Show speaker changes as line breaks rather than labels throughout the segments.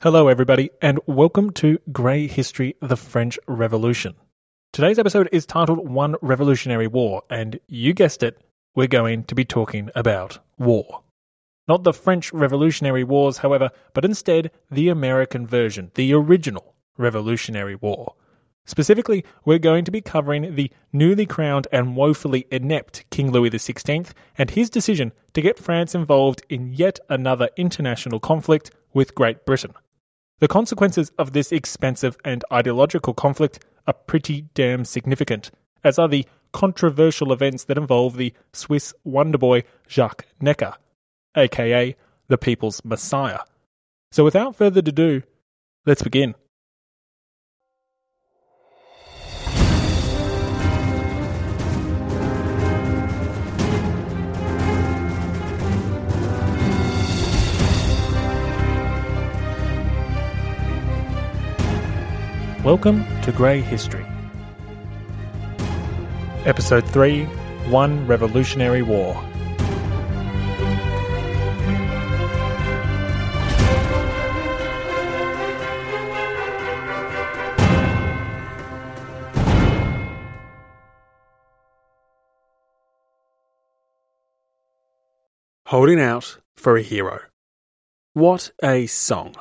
Hello, everybody, and welcome to Grey History The French Revolution. Today's episode is titled One Revolutionary War, and you guessed it, we're going to be talking about war. Not the French Revolutionary Wars, however, but instead the American version, the original Revolutionary War. Specifically, we're going to be covering the newly crowned and woefully inept King Louis XVI and his decision to get France involved in yet another international conflict with Great Britain. The consequences of this expensive and ideological conflict are pretty damn significant, as are the controversial events that involve the Swiss wonder boy Jacques Necker, aka the People's Messiah. So without further ado, let's begin. Welcome to Grey History. Episode 3 One Revolutionary War. Holding Out for a Hero. What a song!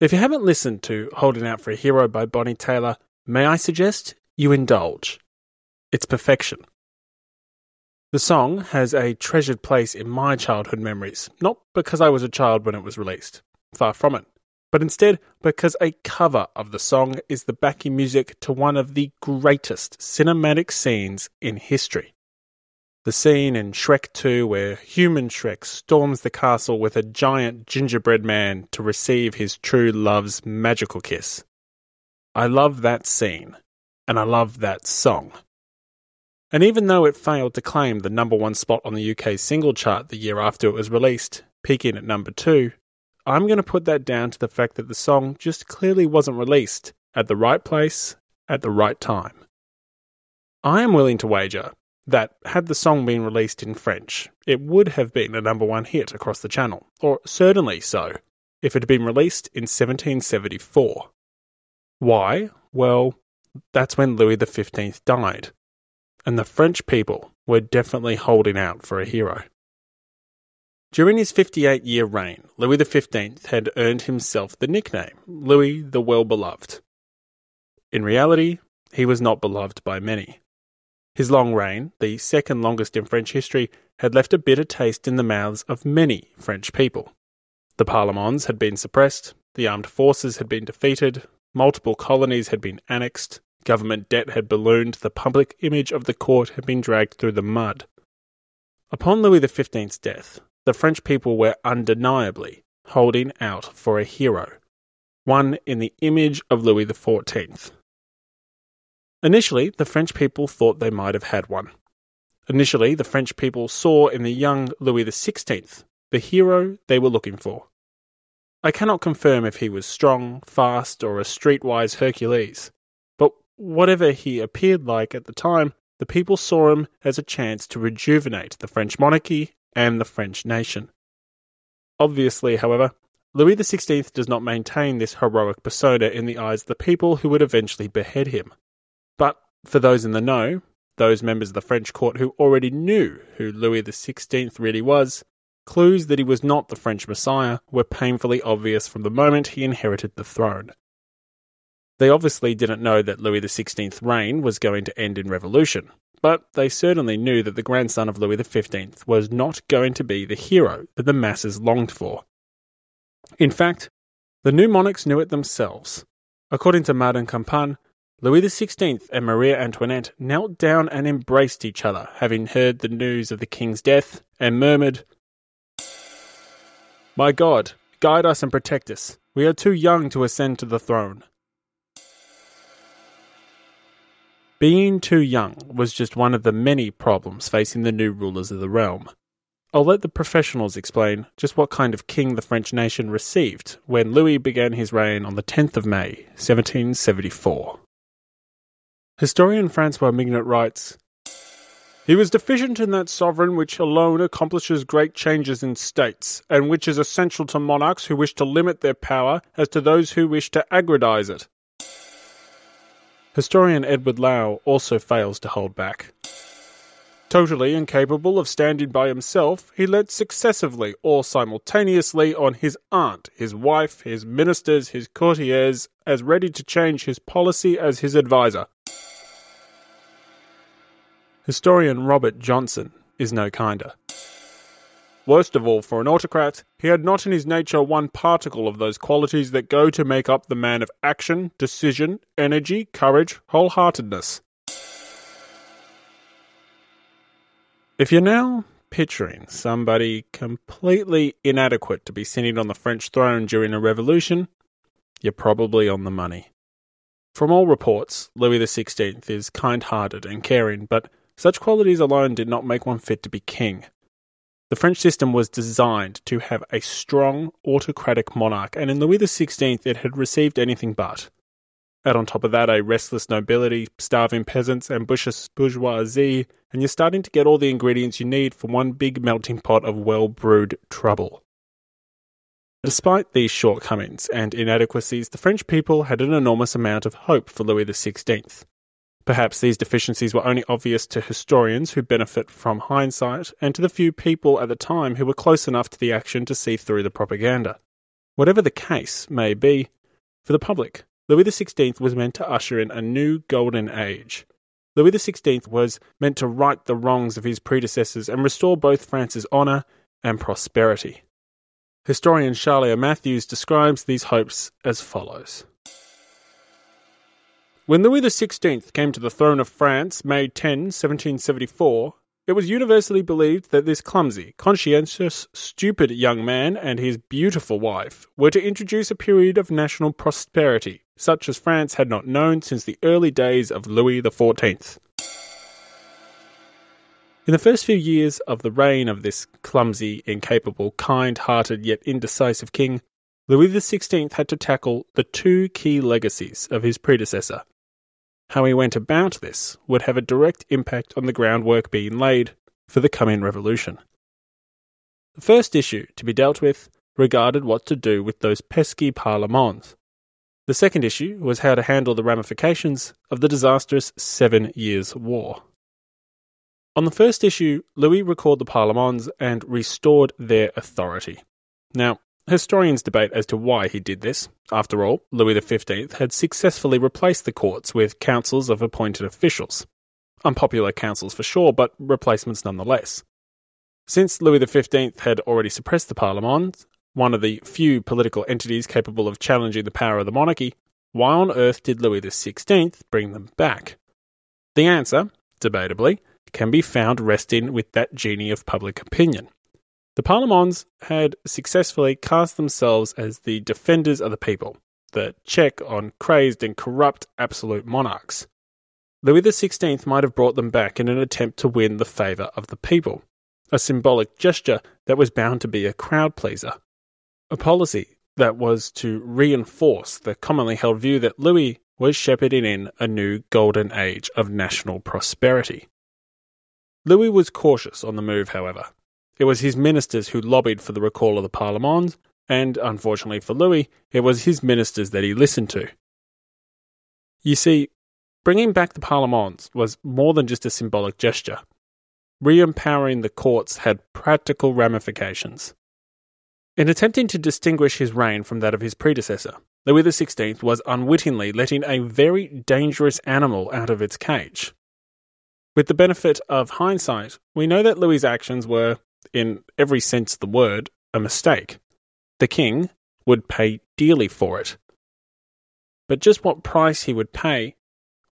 If you haven't listened to Holding Out for a Hero by Bonnie Tyler, may I suggest you indulge? It's perfection. The song has a treasured place in my childhood memories, not because I was a child when it was released, far from it, but instead because a cover of the song is the backing music to one of the greatest cinematic scenes in history. The scene in Shrek 2 where human Shrek storms the castle with a giant gingerbread man to receive his true love's magical kiss. I love that scene, and I love that song. And even though it failed to claim the number one spot on the UK single chart the year after it was released, peaking at number two, I'm going to put that down to the fact that the song just clearly wasn't released at the right place at the right time. I am willing to wager that had the song been released in French, it would have been a number one hit across the channel, or certainly so, if it had been released in 1774. Why? Well, that's when Louis XV died, and the French people were definitely holding out for a hero. During his 58 year reign, Louis XV had earned himself the nickname Louis the Well Beloved. In reality, he was not beloved by many. His long reign, the second longest in French history, had left a bitter taste in the mouths of many French people. The Parlements had been suppressed, the armed forces had been defeated, multiple colonies had been annexed, government debt had ballooned, the public image of the court had been dragged through the mud. Upon Louis XV's death, the French people were undeniably holding out for a hero, one in the image of Louis XIV. Initially, the French people thought they might have had one. Initially, the French people saw in the young Louis XVI the hero they were looking for. I cannot confirm if he was strong, fast, or a streetwise Hercules, but whatever he appeared like at the time, the people saw him as a chance to rejuvenate the French monarchy and the French nation. Obviously, however, Louis XVI does not maintain this heroic persona in the eyes of the people who would eventually behead him. For those in the know, those members of the French court who already knew who Louis XVI really was, clues that he was not the French Messiah were painfully obvious from the moment he inherited the throne. They obviously didn't know that Louis XVI's reign was going to end in revolution, but they certainly knew that the grandson of Louis XV was not going to be the hero that the masses longed for. In fact, the new monarchs knew it themselves. According to Madame Campan, Louis XVI and Maria Antoinette knelt down and embraced each other, having heard the news of the king's death, and murmured, My God, guide us and protect us. We are too young to ascend to the throne. Being too young was just one of the many problems facing the new rulers of the realm. I'll let the professionals explain just what kind of king the French nation received when Louis began his reign on the 10th of May, 1774. Historian Francois Mignet writes He was deficient in that sovereign which alone accomplishes great changes in states, and which is essential to monarchs who wish to limit their power as to those who wish to aggrandize it. Historian Edward Lowell also fails to hold back. Totally incapable of standing by himself, he led successively or simultaneously on his aunt, his wife, his ministers, his courtiers, as ready to change his policy as his adviser. Historian Robert Johnston is no kinder. Worst of all, for an autocrat, he had not in his nature one particle of those qualities that go to make up the man of action, decision, energy, courage, wholeheartedness. If you're now picturing somebody completely inadequate to be sitting on the French throne during a revolution, you're probably on the money. From all reports, Louis XVI is kind hearted and caring, but such qualities alone did not make one fit to be king. The French system was designed to have a strong autocratic monarch, and in Louis XVI it had received anything but. Add on top of that a restless nobility, starving peasants, ambitious bourgeoisie, and you're starting to get all the ingredients you need for one big melting pot of well brewed trouble. Despite these shortcomings and inadequacies, the French people had an enormous amount of hope for Louis XVI. Perhaps these deficiencies were only obvious to historians who benefit from hindsight, and to the few people at the time who were close enough to the action to see through the propaganda. Whatever the case may be, for the public, Louis XVI was meant to usher in a new golden age. Louis XVI was meant to right the wrongs of his predecessors and restore both France's honour and prosperity. Historian Shailer Mathews describes these hopes as follows. When Louis XVI came to the throne of France, May 10, 1774, it was universally believed that this clumsy, conscientious, stupid young man and his beautiful wife were to introduce a period of national prosperity, such as France had not known since the early days of Louis XIV. In the first few years of the reign of this clumsy, incapable, kind hearted yet indecisive king, Louis XVI had to tackle the two key legacies of his predecessor how he went about this would have a direct impact on the groundwork being laid for the coming revolution. The first issue to be dealt with regarded what to do with those pesky parlements. The second issue was how to handle the ramifications of the disastrous Seven Years' War. On the first issue, Louis recalled the parlements and restored their authority. Now, Historians debate as to why he did this. After all, Louis XV had successfully replaced the courts with councils of appointed officials. Unpopular councils for sure, but replacements nonetheless. Since Louis XV had already suppressed the Parlement, one of the few political entities capable of challenging the power of the monarchy, why on earth did Louis XVI bring them back? The answer, debatably, can be found resting with that genie of public opinion. The Parlements had successfully cast themselves as the defenders of the people, the check on crazed and corrupt absolute monarchs. Louis XVI might have brought them back in an attempt to win the favour of the people, a symbolic gesture that was bound to be a crowd pleaser, a policy that was to reinforce the commonly held view that Louis was shepherding in a new golden age of national prosperity. Louis was cautious on the move, however, it was his ministers who lobbied for the recall of the Parlement, and unfortunately for Louis, it was his ministers that he listened to. You see, bringing back the Parlement was more than just a symbolic gesture. Re empowering the courts had practical ramifications. In attempting to distinguish his reign from that of his predecessor, Louis XVI was unwittingly letting a very dangerous animal out of its cage. With the benefit of hindsight, we know that Louis's actions were in every sense of the word, a mistake. The king would pay dearly for it. But just what price he would pay,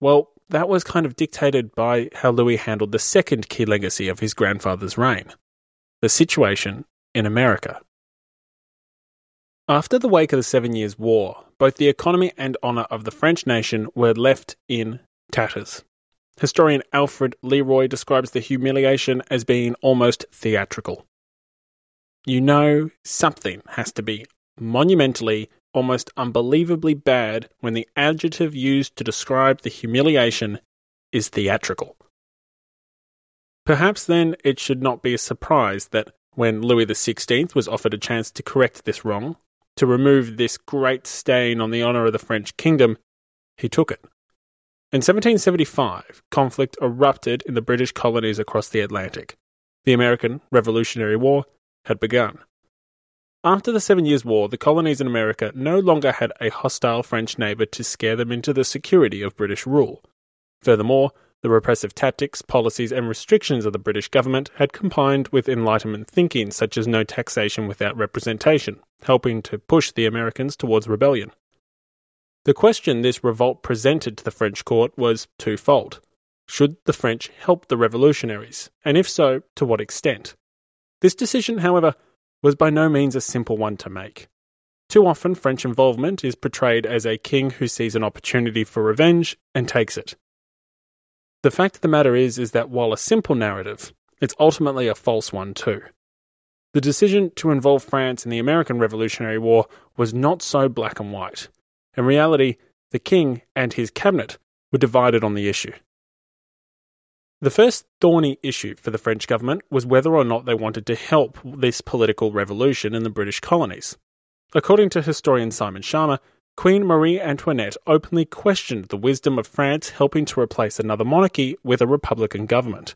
well, that was kind of dictated by how Louis handled the second key legacy of his grandfather's reign the situation in America. After the wake of the Seven Years' War, both the economy and honour of the French nation were left in tatters. Historian Alfred Leroy describes the humiliation as being almost theatrical. You know, something has to be monumentally, almost unbelievably bad when the adjective used to describe the humiliation is theatrical. Perhaps then it should not be a surprise that when Louis XVI was offered a chance to correct this wrong, to remove this great stain on the honour of the French kingdom, he took it. In 1775, conflict erupted in the British colonies across the Atlantic. The American Revolutionary War had begun. After the Seven Years' War, the colonies in America no longer had a hostile French neighbour to scare them into the security of British rule. Furthermore, the repressive tactics, policies, and restrictions of the British government had combined with Enlightenment thinking, such as no taxation without representation, helping to push the Americans towards rebellion. The question this revolt presented to the French court was twofold. Should the French help the revolutionaries, and if so, to what extent? This decision, however, was by no means a simple one to make. Too often, French involvement is portrayed as a king who sees an opportunity for revenge and takes it. The fact of the matter is, is that while a simple narrative, it's ultimately a false one too. The decision to involve France in the American Revolutionary War was not so black and white. In reality, the king and his cabinet were divided on the issue. The first thorny issue for the French government was whether or not they wanted to help this political revolution in the British colonies. According to historian Simon Schama, Queen Marie Antoinette openly questioned the wisdom of France helping to replace another monarchy with a republican government.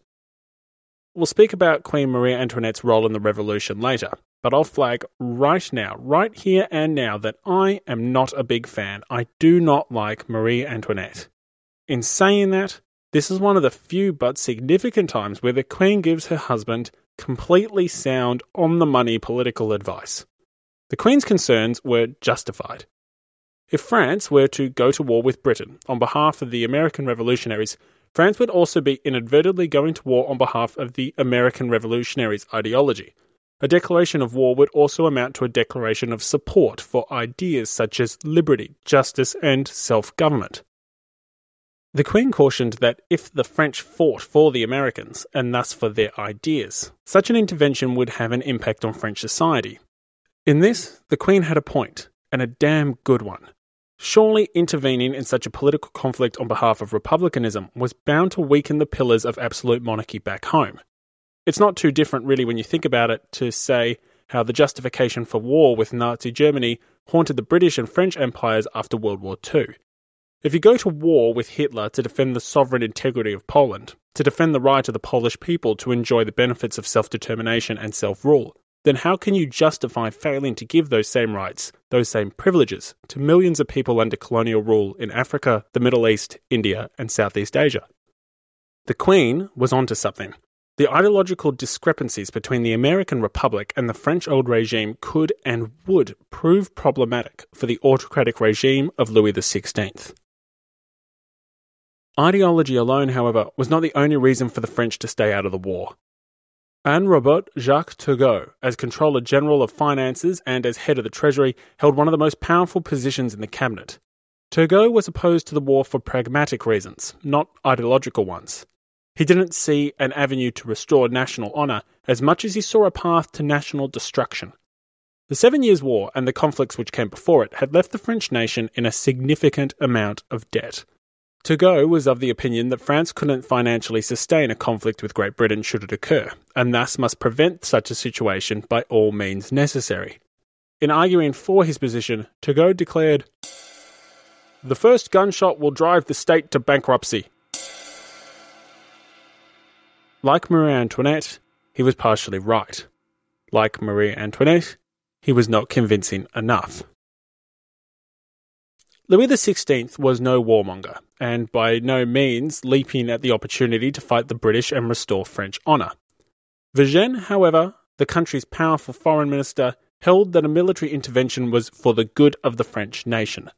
We'll speak about Queen Marie Antoinette's role in the revolution later, but I'll flag right now, right here and now, that I am not a big fan. I do not like Marie Antoinette. In saying that, this is one of the few but significant times where the Queen gives her husband completely sound, on the money political advice. The Queen's concerns were justified. If France were to go to war with Britain on behalf of the American revolutionaries, France would also be inadvertently going to war on behalf of the American revolutionaries' ideology. A declaration of war would also amount to a declaration of support for ideas such as liberty, justice, and self government. The Queen cautioned that if the French fought for the Americans, and thus for their ideas, such an intervention would have an impact on French society. In this, the Queen had a point, and a damn good one. Surely intervening in such a political conflict on behalf of republicanism was bound to weaken the pillars of absolute monarchy back home. It's not too different, really, when you think about it, to say how the justification for war with Nazi Germany haunted the British and French empires after World War II. If you go to war with Hitler to defend the sovereign integrity of Poland, to defend the right of the Polish people to enjoy the benefits of self determination and self rule, then how can you justify failing to give those same rights, those same privileges, to millions of people under colonial rule in Africa, the Middle East, India, and Southeast Asia? The Queen was onto something. The ideological discrepancies between the American Republic and the French old regime could and would prove problematic for the autocratic regime of Louis XVI. Ideology alone, however, was not the only reason for the French to stay out of the war. Anne Robert Jacques Turgot, as Controller General of Finances and as head of the Treasury, held one of the most powerful positions in the cabinet. Turgot was opposed to the war for pragmatic reasons, not ideological ones. He didn't see an avenue to restore national honour as much as he saw a path to national destruction. The Seven Years' War and the conflicts which came before it had left the French nation in a significant amount of debt. Turgot was of the opinion that France couldn't financially sustain a conflict with Great Britain should it occur, and thus must prevent such a situation by all means necessary. In arguing for his position, Turgot declared, The first gunshot will drive the state to bankruptcy. Like Marie Antoinette, he was partially right. Like Marie Antoinette, he was not convincing enough. Louis XVI was no warmonger, and by no means leaping at the opportunity to fight the British and restore French honour. Vergennes, however, the country's powerful foreign minister, held that a military intervention was for the good of the French nation.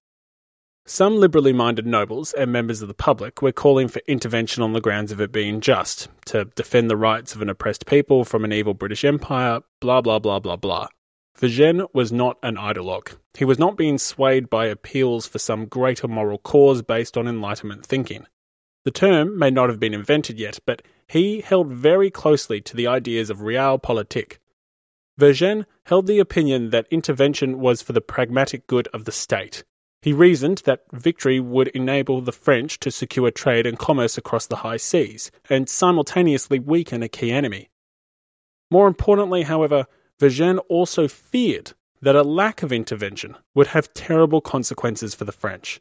Some liberally minded nobles and members of the public were calling for intervention on the grounds of it being just, to defend the rights of an oppressed people from an evil British Empire, blah blah blah blah blah. Vergennes was not an ideologue. He was not being swayed by appeals for some greater moral cause based on Enlightenment thinking. The term may not have been invented yet, but he held very closely to the ideas of realpolitik. Vergennes held the opinion that intervention was for the pragmatic good of the state. He reasoned that victory would enable the French to secure trade and commerce across the high seas, and simultaneously weaken a key enemy. More importantly, however, Vergennes also feared that a lack of intervention would have terrible consequences for the French.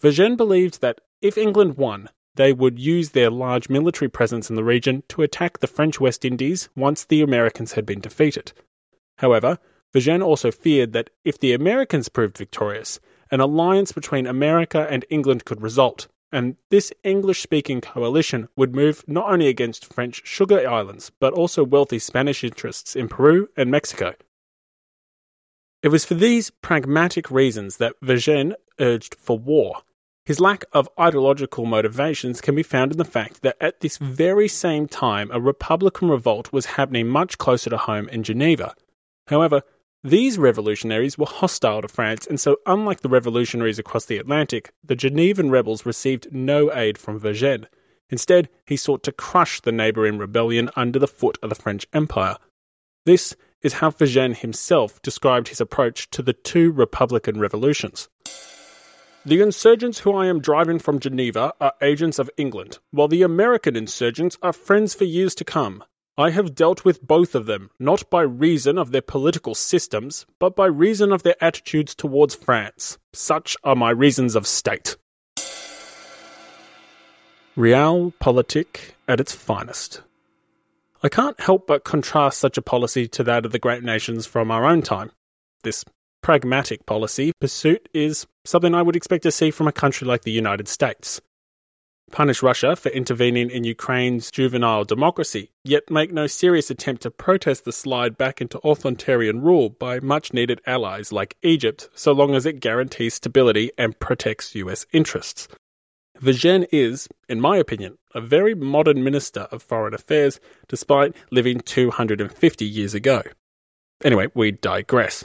Vergennes believed that if England won, they would use their large military presence in the region to attack the French West Indies once the Americans had been defeated. However, Vergennes also feared that if the Americans proved victorious, an alliance between America and England could result, and this English speaking coalition would move not only against French sugar islands, but also wealthy Spanish interests in Peru and Mexico. It was for these pragmatic reasons that Vergennes urged for war. His lack of ideological motivations can be found in the fact that at this very same time a Republican revolt was happening much closer to home in Geneva. However, these revolutionaries were hostile to France, and so, unlike the revolutionaries across the Atlantic, the Genevan rebels received no aid from Vergennes. Instead, he sought to crush the neighbouring rebellion under the foot of the French Empire. This is how Vergennes himself described his approach to the two Republican revolutions. The insurgents who I am driving from Geneva are agents of England, while the American insurgents are friends for years to come. I have dealt with both of them, not by reason of their political systems, but by reason of their attitudes towards France. Such are my reasons of state. Realpolitik at its finest. I can't help but contrast such a policy to that of the great nations from our own time. This pragmatic policy pursuit is something I would expect to see from a country like the United States punish Russia for intervening in Ukraine's juvenile democracy, yet make no serious attempt to protest the slide back into authoritarian rule by much needed allies like Egypt, so long as it guarantees stability and protects US interests. Vergennes is, in my opinion, a very modern Minister of Foreign Affairs, despite living 250 years ago. Anyway, we digress.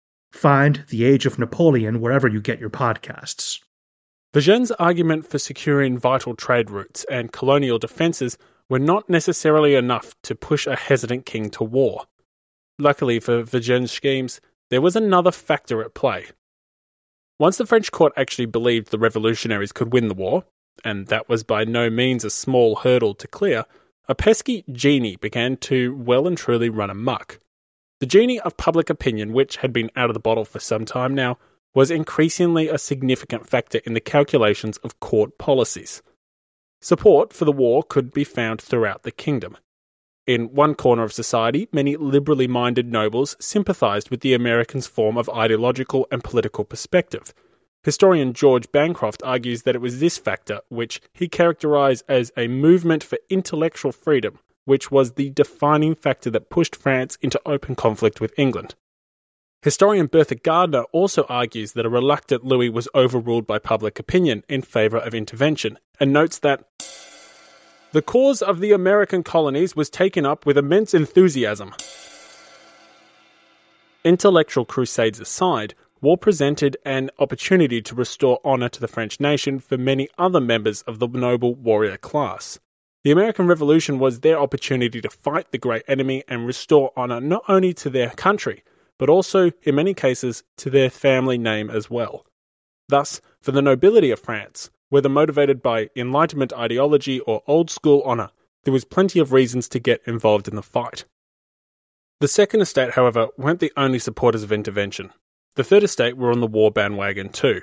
Find The Age of Napoleon wherever you get your podcasts.
Vergennes' argument for securing vital trade routes and colonial defences were not necessarily enough to push a hesitant king to war. Luckily for Vergennes' schemes, there was another factor at play. Once the French court actually believed the revolutionaries could win the war, and that was by no means a small hurdle to clear, a pesky genie began to well and truly run amuck. The genie of public opinion, which had been out of the bottle for some time now, was increasingly a significant factor in the calculations of court policies. Support for the war could be found throughout the kingdom. In one corner of society, many liberally minded nobles sympathised with the Americans' form of ideological and political perspective. Historian George Bancroft argues that it was this factor which he characterised as a movement for intellectual freedom which was the defining factor that pushed France into open conflict with England. Historian Bertha Gardiner also argues that a reluctant Louis was overruled by public opinion in favour of intervention, and notes that the cause of the American colonies was taken up with immense enthusiasm. Intellectual crusades aside, war presented an opportunity to restore honour to the French nation for many other members of the noble warrior class. The American Revolution was their opportunity to fight the great enemy and restore honour not only to their country, but also, in many cases, to their family name as well. Thus, for the nobility of France, whether motivated by Enlightenment ideology or old school honour, there was plenty of reasons to get involved in the fight. The Second Estate, however, weren't the only supporters of intervention. The Third Estate were on the war bandwagon too.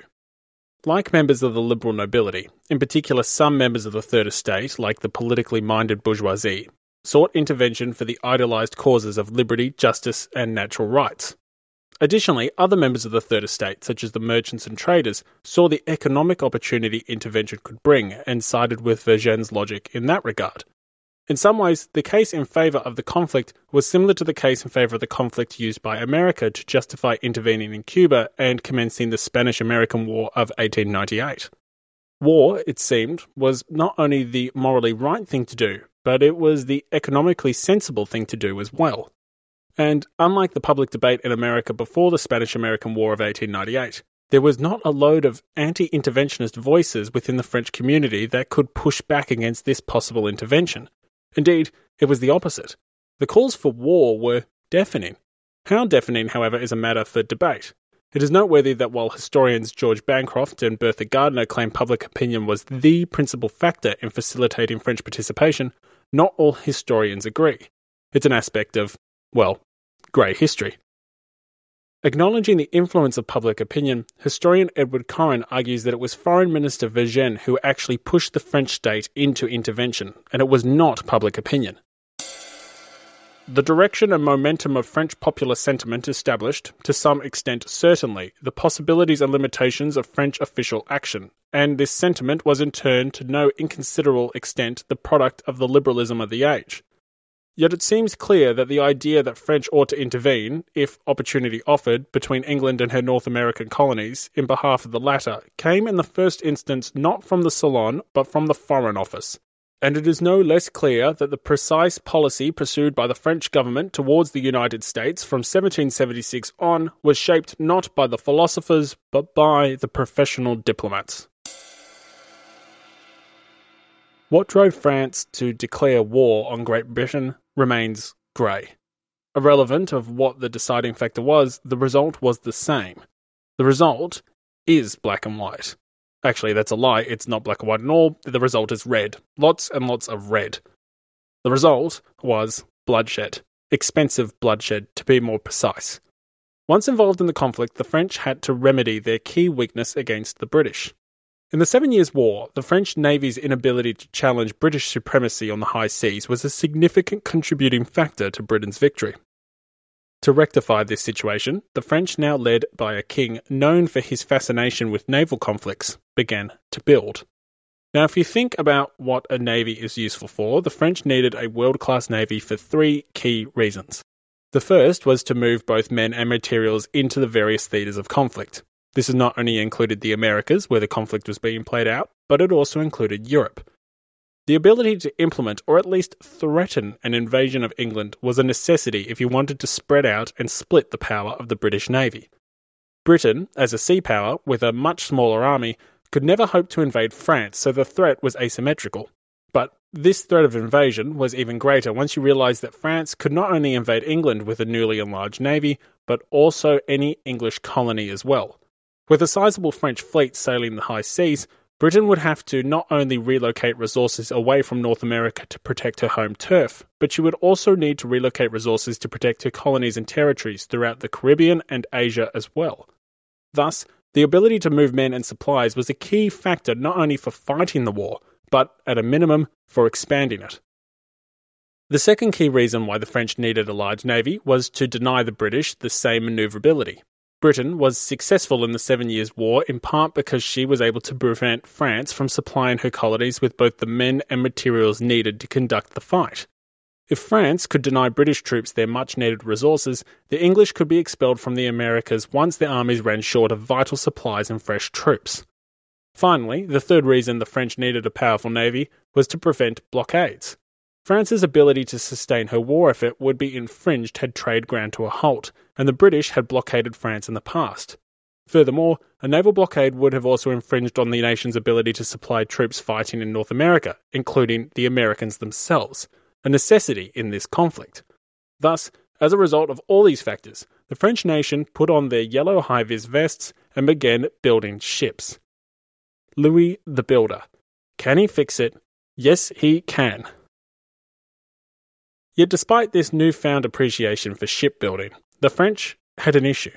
Like members of the liberal nobility, in particular some members of the Third Estate, like the politically minded bourgeoisie, sought intervention for the idealised causes of liberty, justice, and natural rights. Additionally, other members of the Third Estate, such as the merchants and traders, saw the economic opportunity intervention could bring and sided with Vergennes' logic in that regard. In some ways, the case in favour of the conflict was similar to the case in favour of the conflict used by America to justify intervening in Cuba and commencing the Spanish American War of 1898. War, it seemed, was not only the morally right thing to do, but it was the economically sensible thing to do as well. And unlike the public debate in America before the Spanish American War of 1898, there was not a load of anti interventionist voices within the French community that could push back against this possible intervention. Indeed, it was the opposite. The calls for war were deafening. How deafening, however, is a matter for debate. It is noteworthy that while historians George Bancroft and Bertha Gardiner claim public opinion was the principal factor in facilitating French participation, not all historians agree. It's an aspect of, well, grey history. Acknowledging the influence of public opinion, historian Edward Corwin argues that it was Foreign Minister Vergennes who actually pushed the French state into intervention, and it was not public opinion. The direction and momentum of French popular sentiment established, to some extent certainly, the possibilities and limitations of French official action, and this sentiment was in turn to no inconsiderable extent the product of the liberalism of the age. Yet it seems clear that the idea that French ought to intervene, if opportunity offered, between England and her North American colonies in behalf of the latter came in the first instance not from the Salon but from the Foreign Office. And it is no less clear that the precise policy pursued by the French government towards the United States from 1776 on was shaped not by the philosophers but by the professional diplomats. What drove France to declare war on Great Britain remains grey. Irrelevant of what the deciding factor was, the result was the same. The result is black and white. Actually, that's a lie. It's not black and white at all. The result is red. Lots and lots of red. The result was bloodshed. Expensive bloodshed, to be more precise. Once involved in the conflict, the French had to remedy their key weakness against the British. In the Seven Years' War, the French Navy's inability to challenge British supremacy on the high seas was a significant contributing factor to Britain's victory. To rectify this situation, the French, now led by a king known for his fascination with naval conflicts, began to build. Now, if you think about what a navy is useful for, the French needed a world class navy for three key reasons. The first was to move both men and materials into the various theatres of conflict. This has not only included the Americas, where the conflict was being played out, but it also included Europe. The ability to implement, or at least threaten, an invasion of England was a necessity if you wanted to spread out and split the power of the British Navy. Britain, as a sea power with a much smaller army, could never hope to invade France, so the threat was asymmetrical. But this threat of invasion was even greater once you realised that France could not only invade England with a newly enlarged navy, but also any English colony as well. With a sizable French fleet sailing the high seas, Britain would have to not only relocate resources away from North America to protect her home turf, but she would also need to relocate resources to protect her colonies and territories throughout the Caribbean and Asia as well. Thus, the ability to move men and supplies was a key factor not only for fighting the war, but at a minimum for expanding it. The second key reason why the French needed a large navy was to deny the British the same manoeuvrability. Britain was successful in the Seven Years' War in part because she was able to prevent France from supplying her colonies with both the men and materials needed to conduct the fight. If France could deny British troops their much needed resources, the English could be expelled from the Americas once their armies ran short of vital supplies and fresh troops. Finally, the third reason the French needed a powerful navy was to prevent blockades. France's ability to sustain her war effort would be infringed had trade ground to a halt, and the British had blockaded France in the past. Furthermore, a naval blockade would have also infringed on the nation's ability to supply troops fighting in North America, including the Americans themselves, a necessity in this conflict. Thus, as a result of all these factors, the French nation put on their yellow high vis vests and began building ships. Louis the Builder. Can he fix it? Yes, he can. Yet, despite this newfound appreciation for shipbuilding, the French had an issue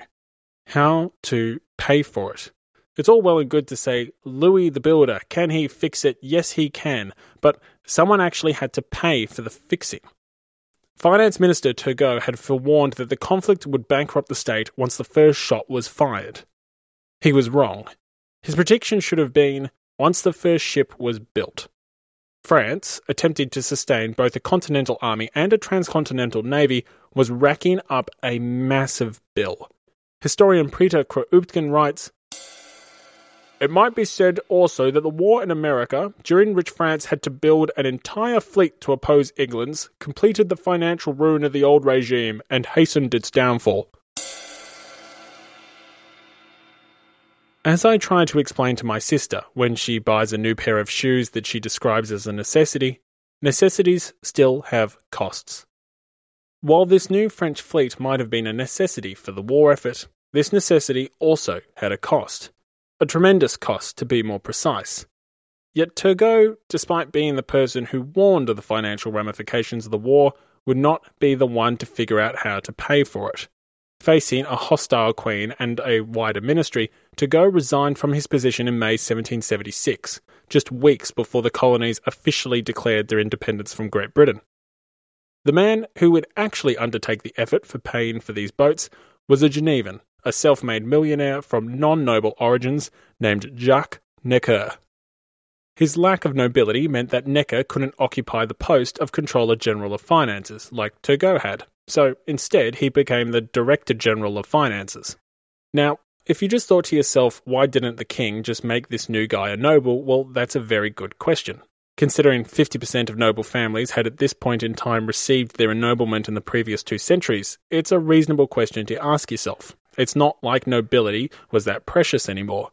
how to pay for it. It's all well and good to say, Louis the Builder, can he fix it? Yes, he can. But someone actually had to pay for the fixing. Finance Minister Turgot had forewarned that the conflict would bankrupt the state once the first shot was fired. He was wrong. His prediction should have been once the first ship was built. France, attempting to sustain both a continental army and a transcontinental navy, was racking up a massive bill. Historian Peter Kropotkin writes it might be said also that the war in America, during which France had to build an entire fleet to oppose England's, completed the financial ruin of the old regime and hastened its downfall. As I try to explain to my sister when she buys a new pair of shoes that she describes as a necessity, necessities still have costs. While this new French fleet might have been a necessity for the war effort, this necessity also had a cost a tremendous cost to be more precise. Yet Turgot, despite being the person who warned of the financial ramifications of the war, would not be the one to figure out how to pay for it. Facing a hostile queen and a wider ministry, Turgot resigned from his position in May 1776, just weeks before the colonies officially declared their independence from Great Britain. The man who would actually undertake the effort for paying for these boats was a Genevan a self made millionaire from non noble origins named Jacques Necker. His lack of nobility meant that Necker couldn't occupy the post of Controller General of Finances, like Turgot had, so instead he became the Director General of Finances. Now, if you just thought to yourself, why didn't the king just make this new guy a noble? Well, that's a very good question. Considering 50% of noble families had at this point in time received their ennoblement in the previous two centuries, it's a reasonable question to ask yourself. It's not like nobility was that precious anymore.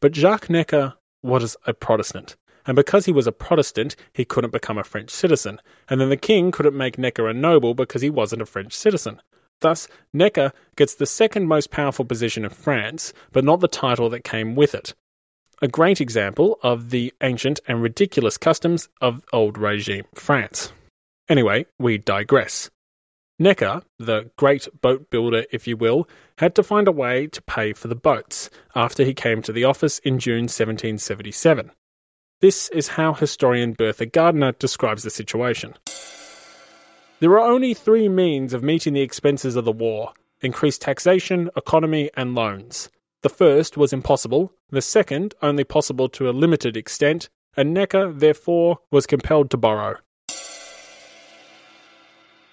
But Jacques Necker was a Protestant, and because he was a Protestant, he couldn't become a French citizen, and then the king couldn't make Necker a noble because he wasn't a French citizen. Thus, Necker gets the second most powerful position in France, but not the title that came with it. A great example of the ancient and ridiculous customs of old regime France. Anyway, we digress. Necker, the great boat builder, if you will, had to find a way to pay for the boats after he came to the office in June 1777. This is how historian Bertha Gardiner describes the situation. There are only three means of meeting the expenses of the war increased taxation, economy, and loans. The first was impossible, the second only possible to a limited extent, and Necker, therefore, was compelled to borrow.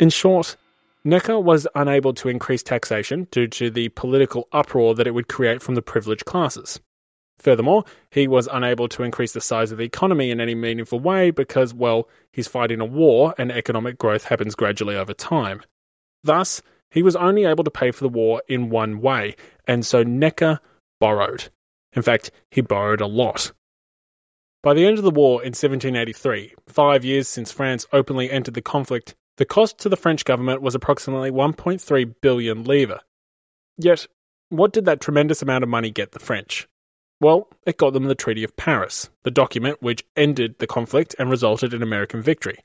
In short, Necker was unable to increase taxation due to the political uproar that it would create from the privileged classes. Furthermore, he was unable to increase the size of the economy in any meaningful way because, well, he's fighting a war and economic growth happens gradually over time. Thus, he was only able to pay for the war in one way, and so Necker borrowed. In fact, he borrowed a lot. By the end of the war in 1783, five years since France openly entered the conflict, the cost to the French government was approximately 1.3 billion livres. Yet, what did that tremendous amount of money get the French? Well, it got them the Treaty of Paris, the document which ended the conflict and resulted in American victory.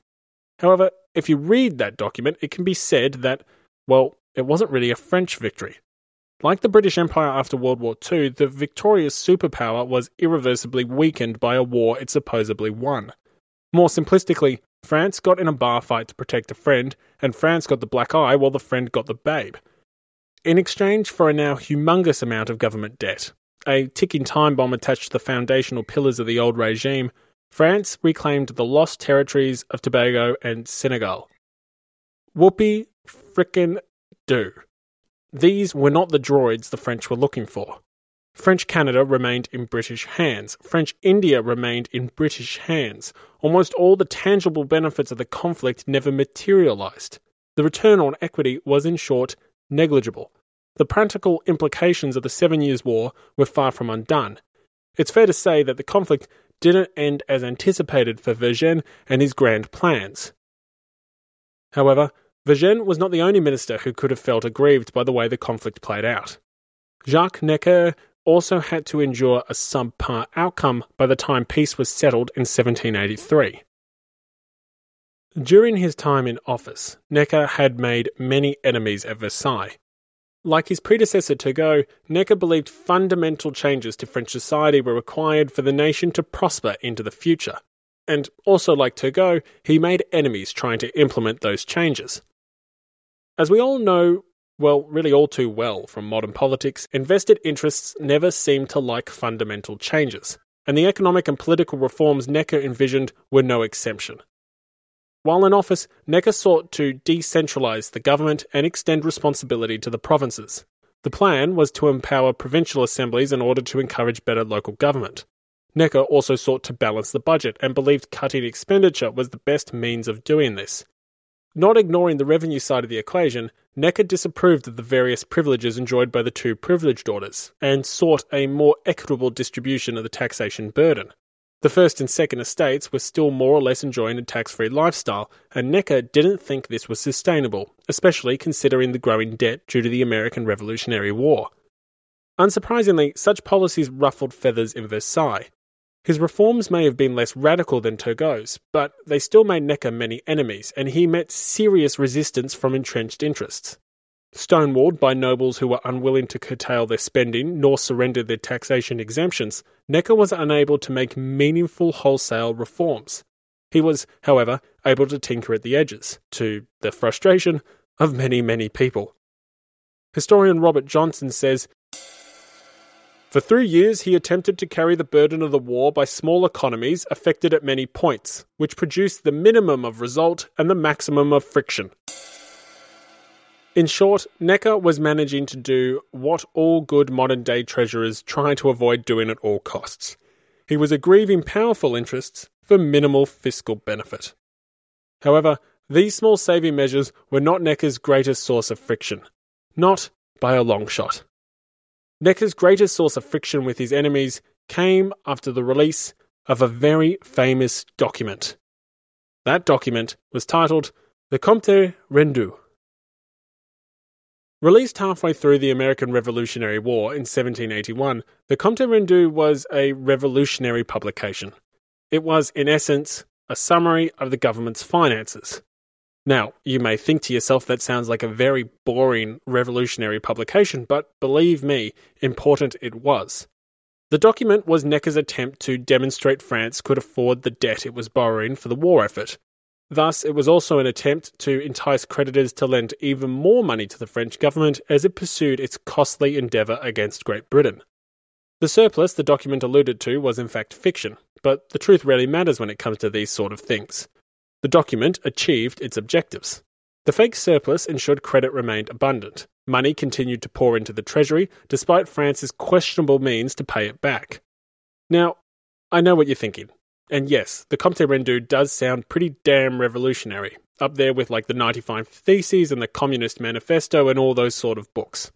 However, if you read that document, it can be said that, well, it wasn't really a French victory. Like the British Empire after World War II, the victorious superpower was irreversibly weakened by a war it supposedly won. More simplistically, France got in a bar fight to protect a friend, and France got the black eye while the friend got the babe. In exchange for a now humongous amount of government debt, a ticking time bomb attached to the foundational pillars of the old regime, France reclaimed the lost territories of Tobago and Senegal. Whoopie frickin' do. These were not the droids the French were looking for. French Canada remained in British hands. French India remained in British hands. Almost all the tangible benefits of the conflict never materialised. The return on equity was, in short, negligible. The practical implications of the Seven Years' War were far from undone. It's fair to say that the conflict didn't end as anticipated for Vergennes and his grand plans. However, Vergennes was not the only minister who could have felt aggrieved by the way the conflict played out. Jacques Necker also had to endure a subpar outcome by the time peace was settled in 1783. During his time in office, Necker had made many enemies at Versailles. Like his predecessor Turgot, Necker believed fundamental changes to French society were required for the nation to prosper into the future. And also, like Turgot, he made enemies trying to implement those changes. As we all know, well, really all too well from modern politics, invested interests never seem to like fundamental changes, and the economic and political reforms Necker envisioned were no exception. While in office, Necker sought to decentralise the government and extend responsibility to the provinces. The plan was to empower provincial assemblies in order to encourage better local government. Necker also sought to balance the budget and believed cutting expenditure was the best means of doing this. Not ignoring the revenue side of the equation, Necker disapproved of the various privileges enjoyed by the two privileged orders and sought a more equitable distribution of the taxation burden. The first and second estates were still more or less enjoying a tax free lifestyle, and Necker didn't think this was sustainable, especially considering the growing debt due to the American Revolutionary War. Unsurprisingly, such policies ruffled feathers in Versailles. His reforms may have been less radical than Turgot's, but they still made Necker many enemies, and he met serious resistance from entrenched interests. Stonewalled by nobles who were unwilling to curtail their spending nor surrender their taxation exemptions, Necker was unable to make meaningful wholesale reforms. He was, however, able to tinker at the edges, to the frustration of many, many people. Historian Robert Johnston says For three years, he attempted to carry the burden of the war by small economies affected at many points, which produced the minimum of result and the maximum of friction. In short, Necker was managing to do what all good modern day treasurers try to avoid doing at all costs. He was aggrieving powerful interests for minimal fiscal benefit. However, these small saving measures were not Necker's greatest source of friction. Not by a long shot. Necker's greatest source of friction with his enemies came after the release of a very famous document. That document was titled the Compte Rendu. Released halfway through the American Revolutionary War in 1781, the Compte Rendu was a revolutionary publication. It was, in essence, a summary of the government's finances. Now, you may think to yourself that sounds like a very boring revolutionary publication, but believe me, important it was. The document was Necker's attempt to demonstrate France could afford the debt it was borrowing for the war effort, Thus, it was also an attempt to entice creditors to lend even more money to the French government as it pursued its costly endeavour against Great Britain. The surplus the document alluded to was in fact fiction, but the truth rarely matters when it comes to these sort of things. The document achieved its objectives. The fake surplus ensured credit remained abundant. Money continued to pour into the treasury, despite France's questionable means to pay it back. Now, I know what you're thinking. And yes, the Compte Rendu does sound pretty damn revolutionary, up there with like the 95 Theses and the Communist Manifesto and all those sort of books.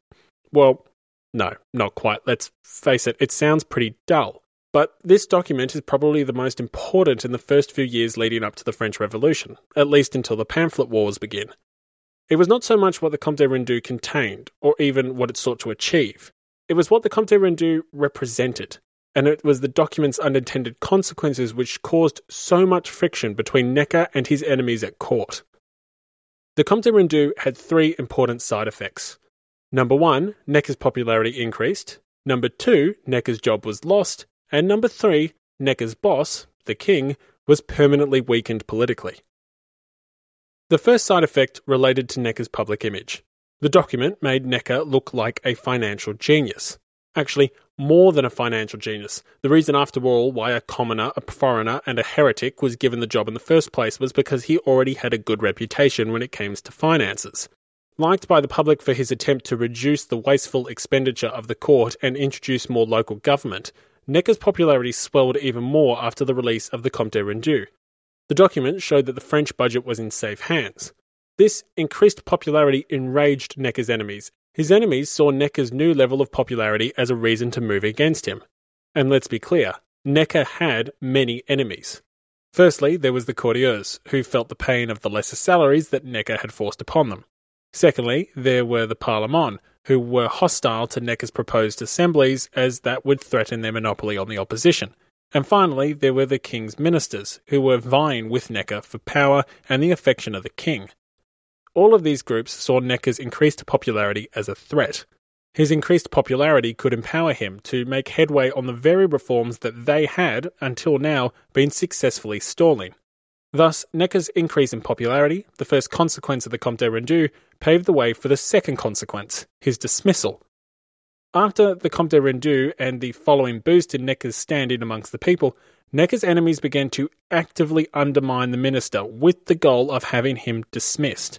Well, no, not quite. Let's face it, it sounds pretty dull. But this document is probably the most important in the first few years leading up to the French Revolution, at least until the pamphlet wars begin. It was not so much what the Compte Rendu contained, or even what it sought to achieve. It was what the Compte Rendu represented, and it was the document's unintended consequences which caused so much friction between Necker and his enemies at court. The Compte Rendu had three important side effects. Number one, Necker's popularity increased. Number two, Necker's job was lost. And number three, Necker's boss, the king, was permanently weakened politically. The first side effect related to Necker's public image. The document made Necker look like a financial genius. Actually, more than a financial genius. The reason, after all, why a commoner, a foreigner, and a heretic was given the job in the first place was because he already had a good reputation when it came to finances. Liked by the public for his attempt to reduce the wasteful expenditure of the court and introduce more local government, Necker's popularity swelled even more after the release of the Compte Rendu. The document showed that the French budget was in safe hands. This increased popularity enraged Necker's enemies, his enemies saw Necker's new level of popularity as a reason to move against him. And let's be clear, Necker had many enemies. Firstly, there was the courtiers, who felt the pain of the lesser salaries that Necker had forced upon them. Secondly, there were the Parlement, who were hostile to Necker's proposed assemblies as that would threaten their monopoly on the opposition. And finally, there were the king's ministers, who were vying with Necker for power and the affection of the king. All of these groups saw Necker's increased popularity as a threat. His increased popularity could empower him to make headway on the very reforms that they had, until now, been successfully stalling. Thus, Necker's increase in popularity, the first consequence of the Compte de Rendu, paved the way for the second consequence, his dismissal. After the Compte de Rendu and the following boost in Necker's standing amongst the people, Necker's enemies began to actively undermine the minister with the goal of having him dismissed.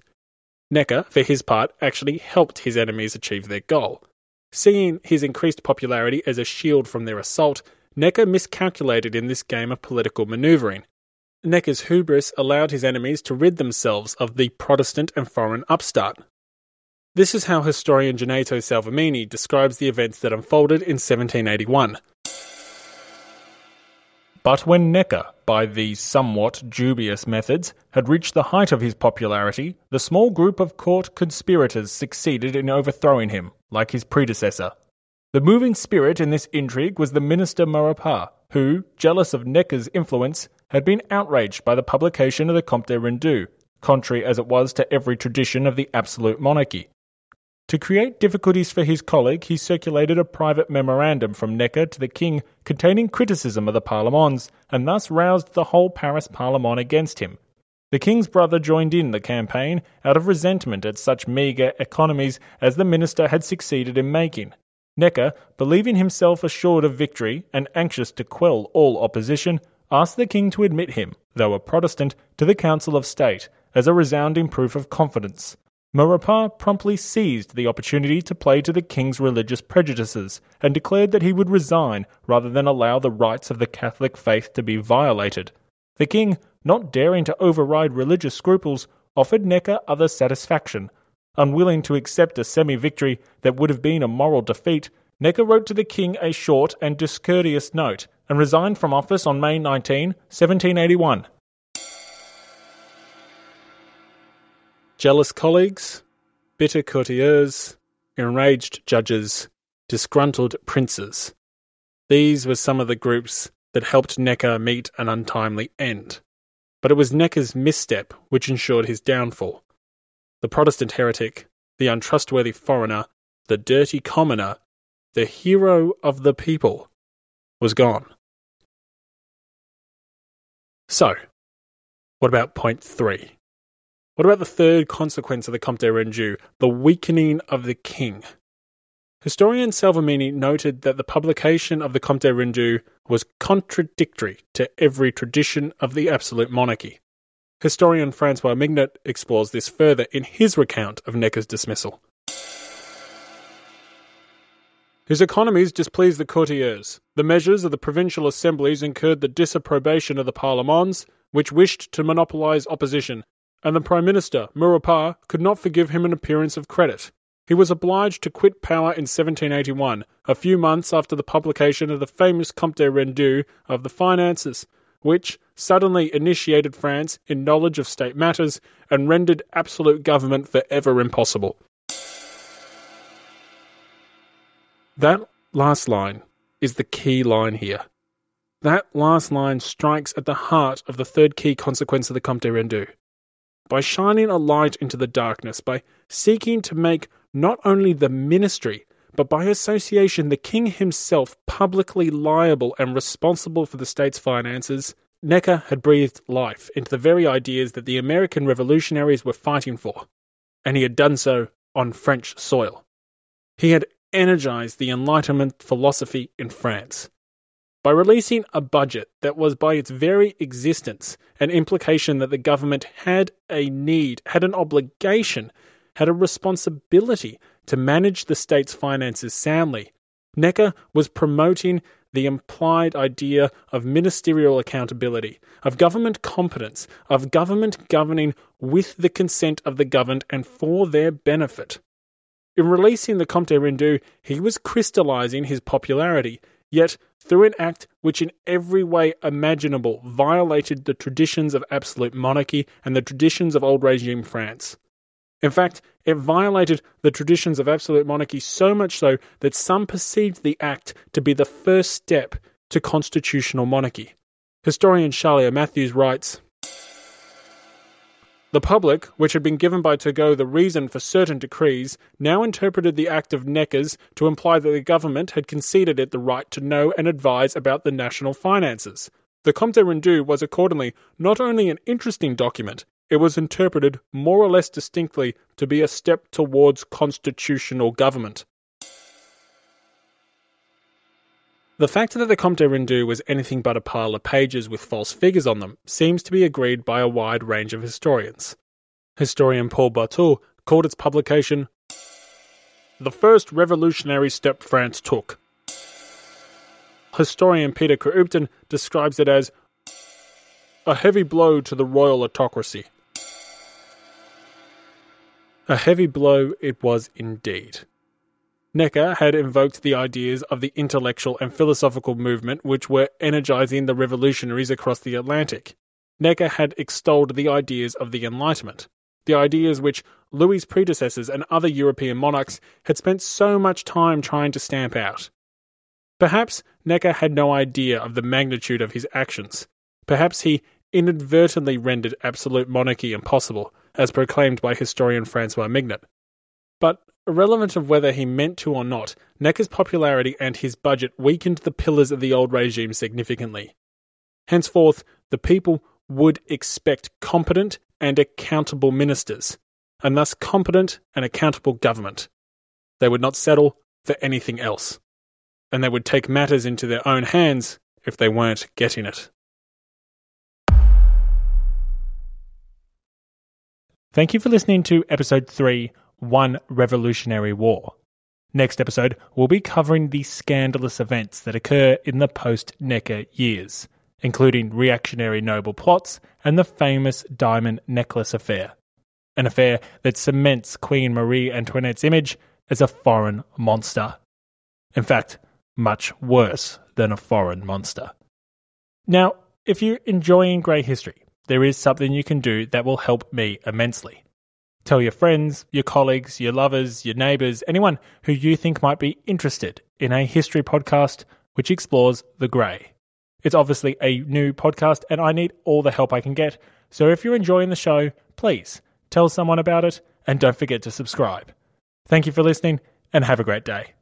Necker, for his part, actually helped his enemies achieve their goal. Seeing his increased popularity as a shield from their assault, Necker miscalculated in this game of political manoeuvring. Necker's hubris allowed his enemies to rid themselves of the Protestant and foreign upstart. This is how historian Gaetano Salvemini describes the events that unfolded in 1781. But when Necker, by these somewhat dubious methods, had reached the height of his popularity, the small group of court conspirators succeeded in overthrowing him, like his predecessor. The moving spirit in this intrigue was the minister Maurepas, who, jealous of Necker's influence, had been outraged by the publication of the Compte Rendu, contrary as it was to every tradition of the absolute monarchy. To create difficulties for his colleague, he circulated a private memorandum from Necker to the king containing criticism of the Parlements, and thus roused the whole Paris Parlement against him. The king's brother joined in the campaign out of resentment at such meagre economies as the minister had succeeded in making. Necker, believing himself assured of victory and anxious to quell all opposition, asked the king to admit him, though a Protestant, to the Council of State as a resounding proof of confidence. Maurepas promptly seized the opportunity to play to the king's religious prejudices and declared that he would resign rather than allow the rights of the Catholic faith to be violated. The king, not daring to override religious scruples, offered Necker other satisfaction. Unwilling to accept a semi victory that would have been a moral defeat, Necker wrote to the king a short and discourteous note and resigned from office on May 19, 1781. Jealous colleagues, bitter courtiers, enraged judges, disgruntled princes. These were some of the groups that helped Necker meet an untimely end. But it was Necker's misstep which ensured his downfall. The Protestant heretic, the untrustworthy foreigner, the dirty commoner, the hero of the people, was gone. So, what about point three? What about the third consequence of the Compte de Rendu, the weakening of the king? Historian Salvemini noted that the publication of the Compte de Rendu was contradictory to every tradition of the absolute monarchy. Historian Francois Mignet explores this further in his recount of Necker's dismissal. His economies displeased the courtiers. The measures of the provincial assemblies incurred the disapprobation of the parlements, which wished to monopolize opposition and the Prime Minister, Maurepas, could not forgive him an appearance of credit. He was obliged to quit power in 1781, a few months after the publication of the famous Compte Rendu of the Finances, which suddenly initiated France in knowledge of state matters and rendered absolute government forever impossible. That last line is the key line here. That last line strikes at the heart of the third key consequence of the Compte Rendu by shining a light into the darkness, by seeking to make not only the ministry, but by association the king himself publicly liable and responsible for the state's finances, Necker had breathed life into the very ideas that the American revolutionaries were fighting for, and he had done so on French soil. He had energized the Enlightenment philosophy in France by releasing a budget that was by its very existence an implication that the government had a need, had an obligation, had a responsibility to manage the state's finances soundly. Necker was promoting the implied idea of ministerial accountability, of government competence, of government governing with the consent of the governed and for their benefit. In releasing the Compte Rendu, he was crystallizing his popularity, yet through an act which in every way imaginable violated the traditions of absolute monarchy and the traditions of old regime France. In fact, it violated the traditions of absolute monarchy so much so that some perceived the act to be the first step to constitutional monarchy. Historian Shailer Mathews writes The public, which had been given by Turgot the reason for certain decrees, now interpreted the act of Necker's to imply that the government had conceded it the right to know and advise about the national finances. The Compte Rendu was accordingly not only an interesting document, it was interpreted more or less distinctly to be a step towards constitutional government. The fact that the Compte Rendu was anything but a pile of pages with false figures on them seems to be agreed by a wide range of historians. Historian Paul Bartaux called its publication the first revolutionary step France took. Historian Peter Kropotkin describes it as a heavy blow to the royal autocracy. A heavy blow it was indeed. Necker had invoked the ideas of the intellectual and philosophical movement which were energizing the revolutionaries across the Atlantic. Necker had extolled the ideas of the Enlightenment, the ideas which Louis's predecessors and other European monarchs had spent so much time trying to stamp out. Perhaps Necker had no idea of the magnitude of his actions. Perhaps he inadvertently rendered absolute monarchy impossible, as proclaimed by historian Francois Mignet. But irrelevant of whether he meant to or not, Necker's popularity and his budget weakened the pillars of the old regime significantly. Henceforth, the people would expect competent and accountable ministers, and thus competent and accountable government. They would not settle for anything else, and they would take matters into their own hands if they weren't getting it. Thank you for listening to episode 3 One Revolutionary War. Next episode, we'll be covering the scandalous events that occur in the post Necker years, including reactionary noble plots and the famous diamond necklace affair. An affair that cements Queen Marie Antoinette's image as a foreign monster. In fact, much worse than a foreign monster. Now, if you're enjoying Grey History, there is something you can do that will help me immensely. Tell your friends, your colleagues, your lovers, your neighbours, anyone who you think might be interested in a history podcast which explores the grey. It's obviously a new podcast and I need all the help I can get. So if you're enjoying the show, please tell someone about it and don't forget to subscribe. Thank you for listening and have a great day.